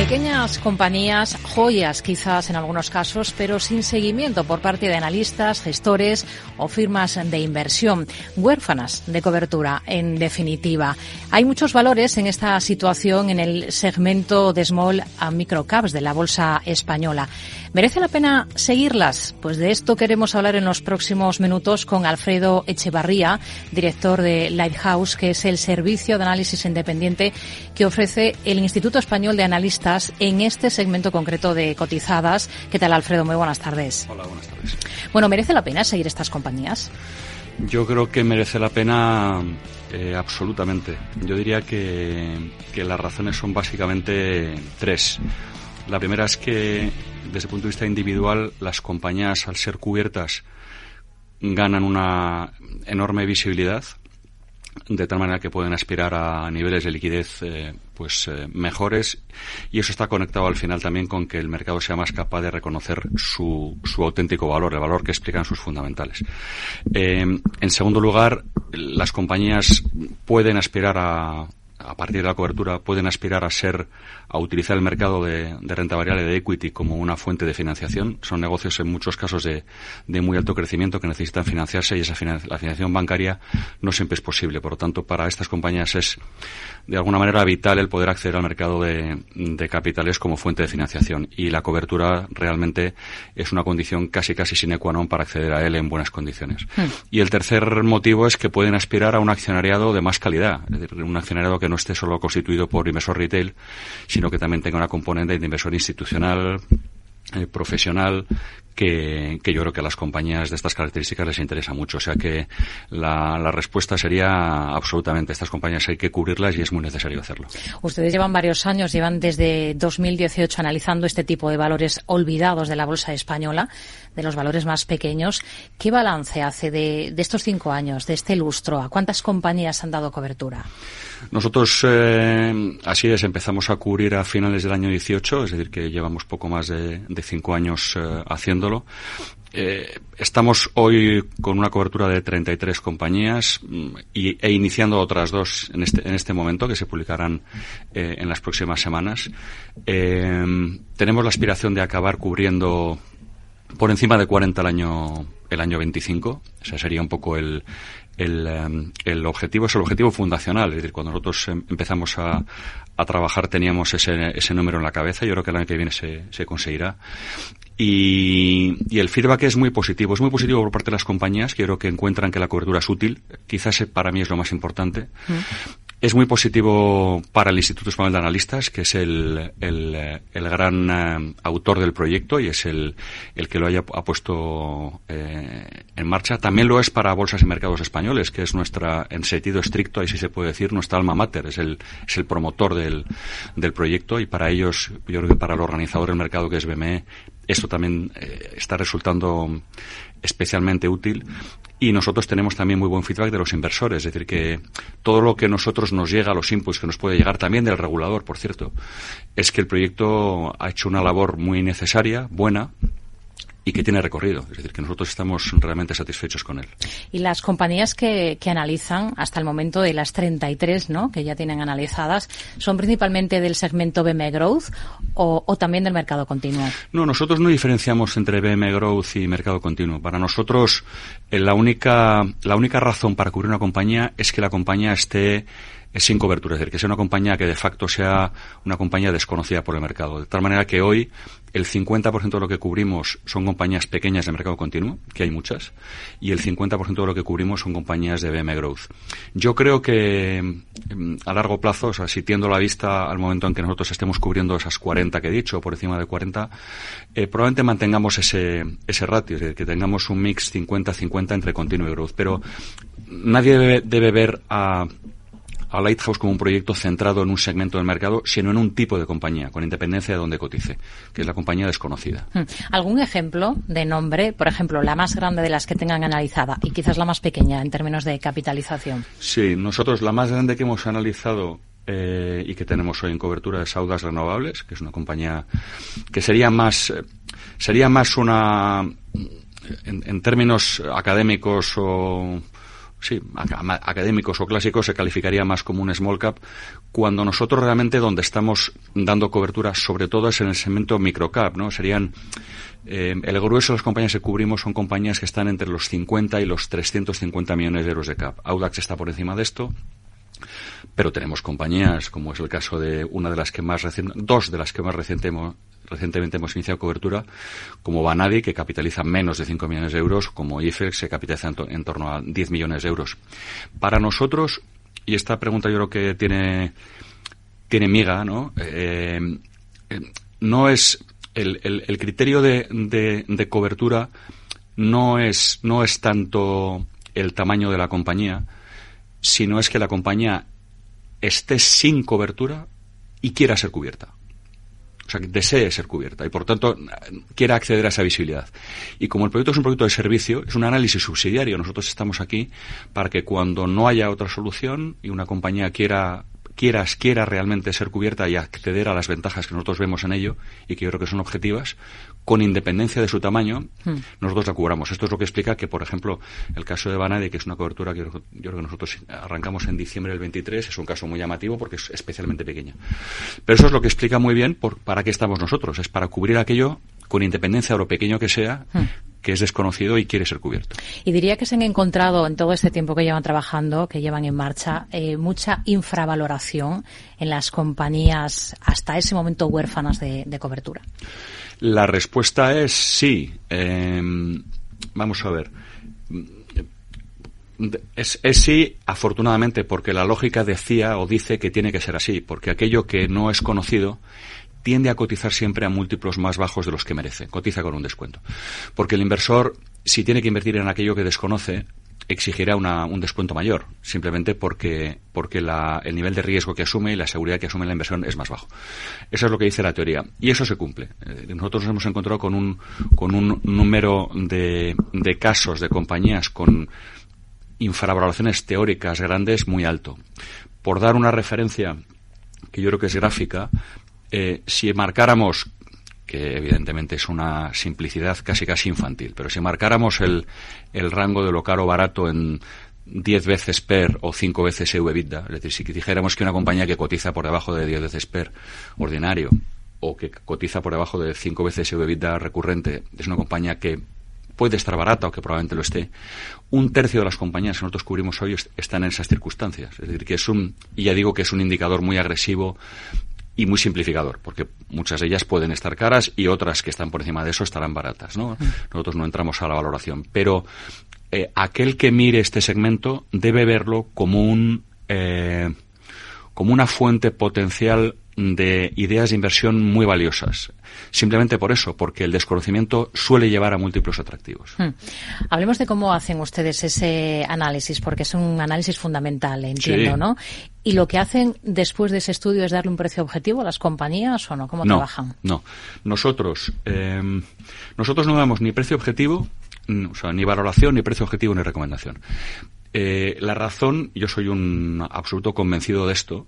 Pequeñas compañías, joyas quizás en algunos casos, pero sin seguimiento por parte de analistas, gestores o firmas de inversión. Huérfanas de cobertura, en definitiva. Hay muchos valores en esta situación en el segmento de small a microcaps de la bolsa española. ¿Merece la pena seguirlas? Pues de esto queremos hablar en los próximos minutos con Alfredo Echevarría, director de Lighthouse, que es el servicio de análisis independiente que ofrece el Instituto Español de Analistas en este segmento concreto de cotizadas. ¿Qué tal, Alfredo? Muy buenas tardes. Hola, buenas tardes. Bueno, ¿merece la pena seguir estas compañías? Yo creo que merece la pena eh, absolutamente. Yo diría que, que las razones son básicamente tres. La primera es que, desde el punto de vista individual, las compañías, al ser cubiertas, ganan una enorme visibilidad, de tal manera que pueden aspirar a niveles de liquidez eh, pues eh, mejores y eso está conectado al final también con que el mercado sea más capaz de reconocer su, su auténtico valor, el valor que explican sus fundamentales. Eh, en segundo lugar, las compañías pueden aspirar a, a partir de la cobertura pueden aspirar a ser a utilizar el mercado de, renta variable de equity como una fuente de financiación. Son negocios en muchos casos de, de muy alto crecimiento que necesitan financiarse y esa la financiación bancaria no siempre es posible. Por lo tanto, para estas compañías es de alguna manera vital el poder acceder al mercado de, de capitales como fuente de financiación y la cobertura realmente es una condición casi casi sine qua non para acceder a él en buenas condiciones. Hmm. Y el tercer motivo es que pueden aspirar a un accionariado de más calidad, es decir, un accionariado que no esté solo constituido por inversor retail, sino que también tenga una componente de inversor institucional, eh, profesional que, que, yo creo que a las compañías de estas características les interesa mucho. O sea que la, la, respuesta sería absolutamente, estas compañías hay que cubrirlas y es muy necesario hacerlo. Ustedes llevan varios años, llevan desde 2018 analizando este tipo de valores olvidados de la bolsa española, de los valores más pequeños. ¿Qué balance hace de, de estos cinco años, de este lustro? ¿A cuántas compañías han dado cobertura? Nosotros, eh, así es, empezamos a cubrir a finales del año 18, es decir, que llevamos poco más de, de cinco años eh, haciéndolo. Eh, estamos hoy con una cobertura de 33 compañías mm, y, e iniciando otras dos en este, este momento que se publicarán eh, en las próximas semanas. Eh, tenemos la aspiración de acabar cubriendo por encima de 40 el año el año 25. O sería un poco el, el, em, el, objetivo es el objetivo fundacional. Es decir, cuando nosotros em, empezamos a, a trabajar teníamos ese, ese, número en la cabeza. Yo creo que el año que viene se, se conseguirá. Y, y, el feedback es muy positivo. Es muy positivo por parte de las compañías. que creo que encuentran que la cobertura es útil. Quizás para mí es lo más importante. Mm. Es muy positivo para el Instituto Español de Analistas, que es el, el, gran uh, autor del proyecto y es el, el que lo haya ha puesto eh, en marcha. También lo es para Bolsas y Mercados Españoles, que es nuestra, en sentido estricto, ahí sí se puede decir, nuestra alma mater, es el, es el promotor del, del proyecto y para ellos, yo creo que para el organizador del mercado que es BME, esto también eh, está resultando especialmente útil y nosotros tenemos también muy buen feedback de los inversores, es decir, que todo lo que nosotros nos llega, los inputs que nos puede llegar también del regulador, por cierto, es que el proyecto ha hecho una labor muy necesaria, buena, y que tiene recorrido. Es decir, que nosotros estamos realmente satisfechos con él. Y las compañías que, que analizan hasta el momento de las 33, ¿no? que ya tienen analizadas, ¿son principalmente del segmento BM Growth o, o, también del mercado continuo? No, nosotros no diferenciamos entre BM Growth y mercado continuo. Para nosotros, eh, la única, la única razón para cubrir una compañía es que la compañía esté sin cobertura, es decir, que sea una compañía que de facto sea una compañía desconocida por el mercado. De tal manera que hoy el 50% de lo que cubrimos son compañías pequeñas de mercado continuo, que hay muchas, y el 50% de lo que cubrimos son compañías de BM Growth. Yo creo que mm, a largo plazo, o sea, si tiendo la vista al momento en que nosotros estemos cubriendo esas 40 que he dicho, por encima de 40, eh, probablemente mantengamos ese, ese ratio, es decir, que tengamos un mix 50-50 entre continuo y growth. Pero nadie debe, debe ver a a Lighthouse como un proyecto centrado en un segmento del mercado, sino en un tipo de compañía, con independencia de donde cotice, que es la compañía desconocida. Hmm. ¿Algún ejemplo de nombre, por ejemplo, la más grande de las que tengan analizada y quizás la más pequeña en términos de capitalización? Sí, nosotros la más grande que hemos analizado eh, y que tenemos hoy en cobertura es Audas Renovables, que es una compañía que sería más, eh, sería más una, en, en términos académicos o sí, académicos o clásicos se calificaría más como un small cap, cuando nosotros realmente donde estamos dando cobertura sobre todo es en el segmento microcap, ¿no? Serían eh, el grueso de las compañías que cubrimos son compañías que están entre los 50 y los 350 millones de euros de cap. Audax está por encima de esto, pero tenemos compañías, como es el caso de una de las que más dos de las que más recientemente hemos iniciado cobertura, como Banadi, que capitaliza menos de 5 millones de euros, como IFEX, que capitaliza en, torno a 10 millones de euros. Para nosotros, y esta pregunta yo creo que tiene, tiene miga, ¿no? Eh, eh, no es el, el, criterio de, de, cobertura no es, no es tanto el tamaño de la compañía, sino es que la compañía esté sin cobertura y quiera ser cubierta. O sea, que desee ser cubierta y por tanto quiera acceder a esa visibilidad. Y como el proyecto es un proyecto de servicio, es un análisis subsidiario. Nosotros estamos aquí para que cuando no haya otra solución y una compañía quiera quieras, quiera realmente ser cubierta y acceder a las ventajas que nosotros vemos en ello y que yo creo que son objetivas, con independencia de su tamaño, hmm. nosotros la cubramos. Esto es lo que explica que, por ejemplo, el caso de Banade, que es una cobertura que yo creo que nosotros arrancamos en diciembre del 23, es un caso muy llamativo porque es especialmente pequeño. Pero eso es lo que explica muy bien por, para qué estamos nosotros. Es para cubrir aquello con independencia de lo pequeño que sea, hmm que es desconocido y quiere ser cubierto. Y diría que se han encontrado en todo este tiempo que llevan trabajando, que llevan en marcha, eh, mucha infravaloración en las compañías hasta ese momento huérfanas de, cobertura. La respuesta es sí. Em, vamos a ver. Es, es, sí, afortunadamente, porque la lógica decía o dice que tiene que ser así, porque aquello que no es conocido tiende a cotizar siempre a múltiplos más bajos de los que merece. Cotiza con un descuento. Porque el inversor, si tiene que invertir en aquello que desconoce, exigirá un descuento mayor, simplemente porque, porque el nivel de riesgo que asume y la seguridad que asume la inversión es más bajo. Eso es lo que dice la teoría. Y eso se cumple. Eh, nosotros nos hemos encontrado con un, con un número de, de casos de compañías con infravaloraciones teóricas grandes muy alto. Por dar una referencia que yo creo que es gráfica, eh, si marcáramos que evidentemente es una simplicidad casi casi infantil, pero si marcáramos el, el rango de lo caro barato en 10 veces PER o 5 veces EBITDA, es decir, si dijéramos que una compañía que cotiza por debajo de 10 veces PER ordinario o que cotiza por debajo de 5 veces EBITDA recurrente es una compañía que puede estar barata o que probablemente lo esté, un tercio de las compañías que nosotros cubrimos hoy están en esas circunstancias. Es decir, que es un, y ya digo que es un indicador muy agresivo y muy simplificador, porque muchas de ellas pueden estar caras y otras que están por encima de eso estarán baratas, ¿no? Nosotros no entramos a la valoración, pero eh, aquel que mire este segmento debe verlo como un eh, como una fuente potencial de ideas de inversión muy valiosas. Simplemente por eso, porque el desconocimiento suele llevar a múltiples atractivos. Hmm. Hablemos de cómo hacen ustedes ese análisis, porque es un análisis fundamental, entiendo, ¿no? ¿Y lo que hacen después de ese estudio es darle un precio objetivo a las compañías o no? ¿Cómo trabajan? No, nosotros, eh, nosotros no damos ni precio objetivo, o sea, ni valoración, ni precio objetivo, ni recomendación. Eh, la razón, yo soy un absoluto convencido de esto,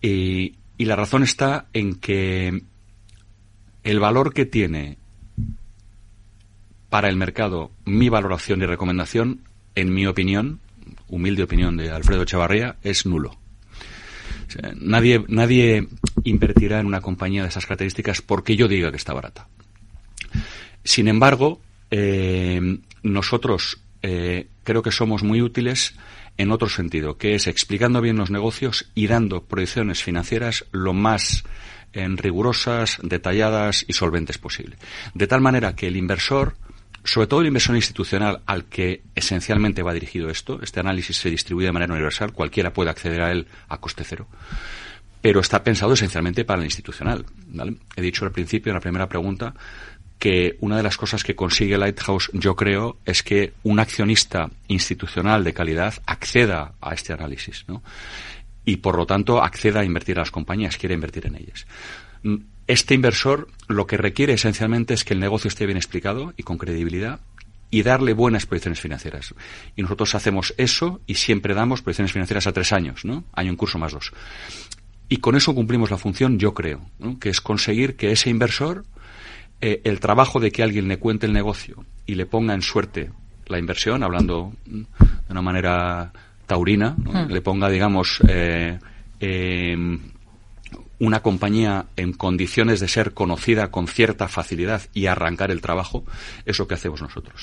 y y la razón está en que el valor que tiene para el mercado mi valoración y recomendación, en mi opinión, humilde opinión de Alfredo Chavarría, es nulo. nadie, nadie invertirá en una compañía de esas características porque yo diga que está barata. Sin embargo, eh, nosotros eh, creo que somos muy útiles en otro sentido, que es explicando bien los negocios y dando proyecciones financieras lo más en rigurosas, detalladas y solventes posible. De tal manera que el inversor, sobre todo el inversor institucional al que esencialmente va dirigido esto, este análisis se distribuye de manera universal, cualquiera puede acceder a él a coste cero, pero está pensado esencialmente para el institucional. He dicho al principio, en la primera pregunta, que una de las cosas que consigue Lighthouse, yo creo, es que un accionista institucional de calidad acceda a este análisis, ¿no? Y por lo tanto acceda a invertir a las compañías, quiere invertir en ellas. Este inversor lo que requiere esencialmente es que el negocio esté bien explicado y con credibilidad y darle buenas proyecciones financieras. Y nosotros hacemos eso y siempre damos proyecciones financieras a tres años, ¿no? Año en curso más dos. Y con eso cumplimos la función, yo creo, que es conseguir que ese inversor eh, el trabajo de que alguien le cuente el negocio y le ponga en suerte la inversión, hablando de una manera taurina, hmm. le ponga, digamos, eh, em, una compañía en condiciones de ser conocida con cierta facilidad y arrancar el trabajo, es lo que hacemos nosotros.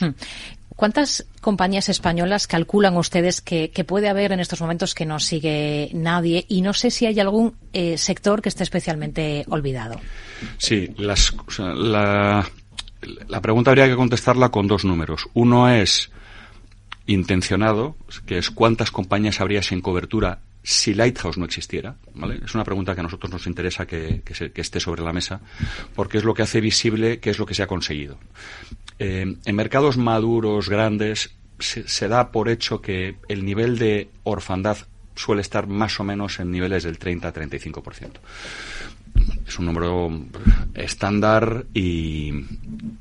¿Cuántas compañías españolas calculan ustedes que, puede haber en estos momentos que no sigue nadie? Y no sé si hay algún eh, sector que esté especialmente olvidado. Sí, las, la, pregunta habría que contestarla con dos números. Uno es intencionado, que es cuántas compañías habría sin cobertura si Lighthouse no existiera? ¿vale? Es una pregunta que a nosotros nos interesa que, esté sobre la mesa, porque es lo que hace visible qué es lo que se ha conseguido. Eh, en mercados maduros, grandes, se, da por hecho que el nivel de orfandad suele estar más o menos en niveles del 30-35%. Es un número estándar y,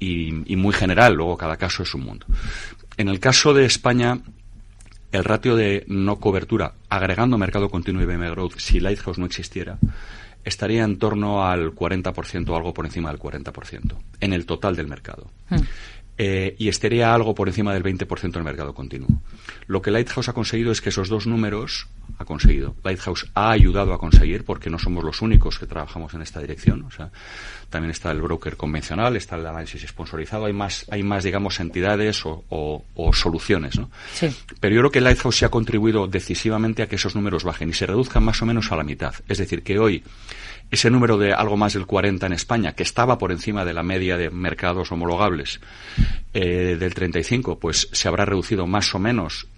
y muy general, luego cada caso es un mundo. En el caso de España, el ratio de no cobertura, agregando mercado continuo y BM Growth, si Lighthouse no existiera, estaría en torno al 40% o algo por encima del 40% en el total del mercado. Hmm. Eh, y estaría algo por encima del 20% del mercado continuo. Lo que Lighthouse ha conseguido es que esos dos números ha conseguido. Lighthouse ha ayudado a conseguir, porque no somos los únicos que trabajamos en esta dirección. O sea, también está el broker convencional, está el análisis sponsorizado, hay más, hay más, digamos, entidades o, soluciones, ¿no? Sí. Pero yo creo que Lighthouse sí ha contribuido decisivamente a que esos números bajen y se reduzcan más o menos a la mitad. Es decir, que hoy ese número de algo más del 40 en España, que estaba por encima de la media de mercados homologables eh, del 35, pues se habrá reducido más o menos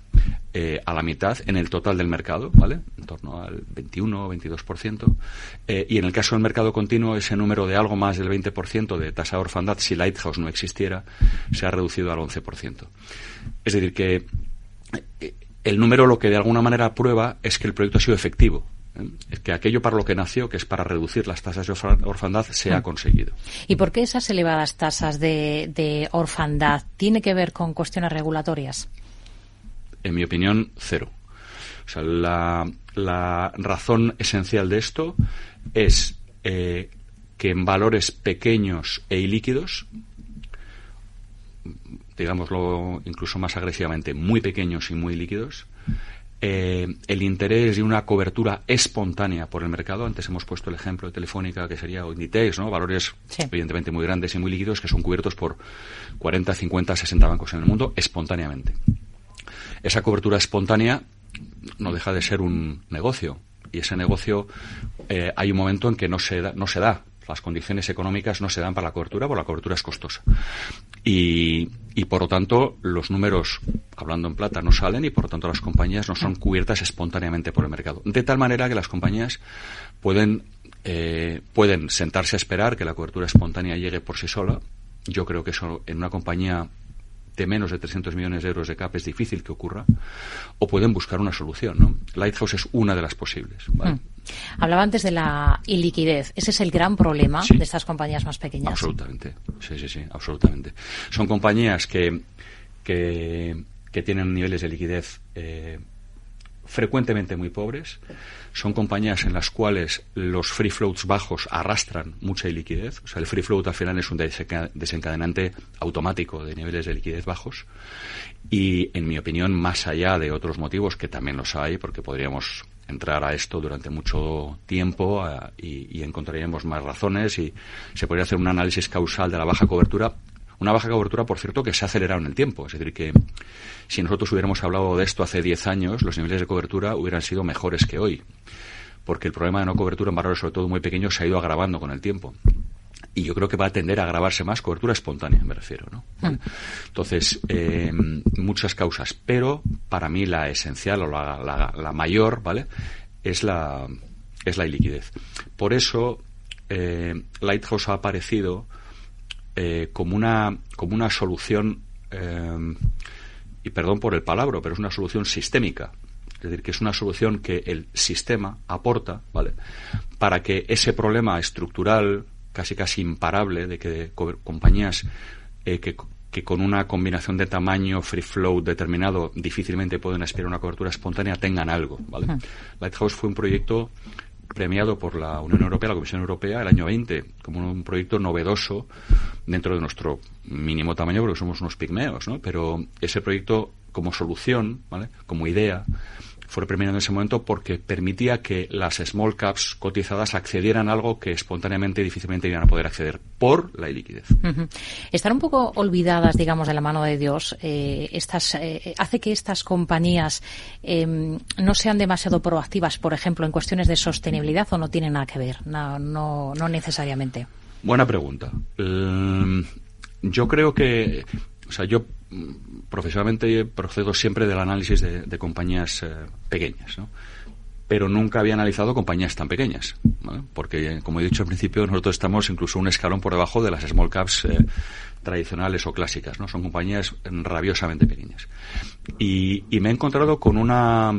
eh, a la mitad en el total del mercado, ¿vale? En torno al 21 o 22%. Eh, y en el caso del mercado continuo, ese número de algo más del 20% de tasa de orfandad, si Lighthouse no existiera, se ha reducido al 11%. Es decir, que eh, el número lo que de alguna manera prueba es que el proyecto ha sido efectivo. Es que aquello para lo que nació, que es para reducir las tasas de orfandad, se ha mm. conseguido. ¿Y por qué esas elevadas tasas de, de orfandad tiene que ver con cuestiones regulatorias? en mi opinión, cero. O sea, la, razón esencial de esto es eh, que en valores pequeños e ilíquidos, digámoslo incluso más agresivamente, muy pequeños y muy líquidos, eh, el interés y una cobertura espontánea por el mercado. Antes hemos puesto el ejemplo de Telefónica, que sería Inditex, ¿no? Valores evidentemente muy grandes y muy líquidos que son cubiertos por 40, 50, 60 bancos en el mundo espontáneamente esa cobertura espontánea no deja de ser un negocio. Y ese negocio eh, hay un momento en que no se, da, no se da. Las condiciones económicas no se dan para la cobertura, porque la cobertura es costosa. Y, y por lo tanto, los números, hablando en plata, no salen y por lo tanto las compañías no son cubiertas espontáneamente por el mercado. De tal manera que las compañías pueden, eh, pueden sentarse a esperar que la cobertura espontánea llegue por sí sola. Yo creo que eso en una compañía de menos de 300 millones de euros de CAP es difícil que ocurra, o pueden buscar una solución. ¿no? Lighthouse es una de las posibles. Hmm. Hablaba antes de la iliquidez. ¿Ese es el gran problema de estas compañías más pequeñas? Absolutamente. Sí, sí, sí, absolutamente. Son compañías que, que, tienen niveles de liquidez eh, frecuentemente muy pobres. Son compañías en las cuales los free floats bajos arrastran mucha liquidez. O sea, el free float al final es un desencadenante automático de niveles de liquidez bajos. Y, en mi opinión, más allá de otros motivos, que también los hay, porque podríamos entrar a esto durante mucho tiempo y, y, encontraríamos más razones y se podría hacer un análisis causal de la baja cobertura. Una baja cobertura, por cierto, que se ha acelerado en el tiempo. Es decir, que si nosotros hubiéramos hablado de esto hace 10 años, los niveles de cobertura hubieran sido mejores que hoy. Porque el problema de no cobertura en valores, sobre todo muy pequeños, se ha ido agravando con el tiempo y yo creo que va a tender a agravarse más cobertura espontánea, me refiero, ¿no? Hmm. Entonces, eh, muchas causas, pero para mí la esencial o la, mayor, ¿vale? Es la, es la iliquidez. Por eso, eh, Lighthouse ha aparecido eh, como, una, como una solución, y perdón por el palabra, pero es una solución sistémica. Es decir, que es una solución que el sistema aporta, ¿vale? Para que ese problema estructural, casi casi imparable, de que compañías eh, que, que con una combinación de tamaño, free flow determinado, difícilmente pueden esperar una cobertura espontánea, tengan algo, ¿vale? Lighthouse fue un proyecto premiado por la Unión Europea, la Comisión Europea, el año 20, como un proyecto novedoso dentro de nuestro mínimo tamaño, porque somos unos pigmeos, ¿no? Pero ese proyecto como solución, ¿vale? Como idea, fue premiado en ese momento porque permitía que las small caps cotizadas accedieran a algo que espontáneamente difícilmente iban a poder acceder por la iliquidez. Están un poco olvidadas, digamos, de la mano de Dios. Eh, estas, eh, hace que estas compañías em, no sean demasiado proactivas, por ejemplo, en cuestiones de sostenibilidad o no tienen nada que ver, no, no, no necesariamente. Buena pregunta. Em, yo creo que, o sea, yo profesionalmente procedo siempre del análisis de, compañías eh, pequeñas, ¿no? pero nunca había analizado compañías tan pequeñas, porque, como he dicho al principio, nosotros estamos incluso un escalón por debajo de las small caps eh, tradicionales o clásicas, ¿no? Son compañías rabiosamente pequeñas. Y, me he encontrado con una,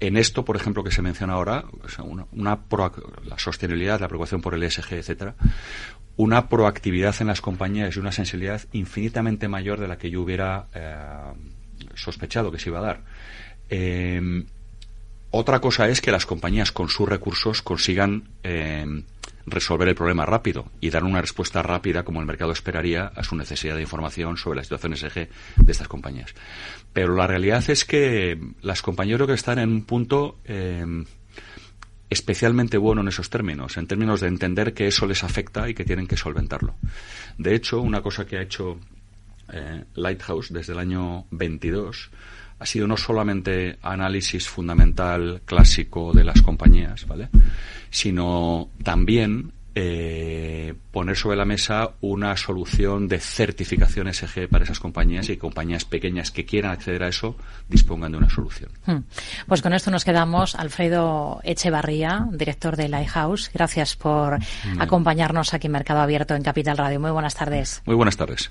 en esto, por ejemplo, que se menciona ahora, una, la sostenibilidad, la preocupación por el ESG, etcétera, una proactividad en las compañías y una sensibilidad infinitamente mayor de la que yo hubiera eh, sospechado que se iba a dar. Eh, otra cosa es que las compañías con sus recursos consigan eh, resolver el problema rápido y dar una respuesta rápida como el mercado esperaría a su necesidad de información sobre la situación SG de estas compañías. Pero la realidad es que las compañías creo que están en un punto especialmente bueno en esos términos, en términos de entender que eso les afecta y que tienen que solventarlo. De hecho, una cosa que ha hecho eh, Lighthouse desde el año 22 ha sido no solamente análisis fundamental clásico de las compañías, ¿vale? sino también eh, poner sobre la mesa una solución de certificación SG para esas compañías y compañías pequeñas que quieran acceder a eso dispongan de una solución. Hmm. Pues con esto nos quedamos. Alfredo Echevarría, director de Lighthouse, gracias por acompañarnos aquí en Mercado Abierto en Capital Radio. Muy buenas tardes. Muy buenas tardes.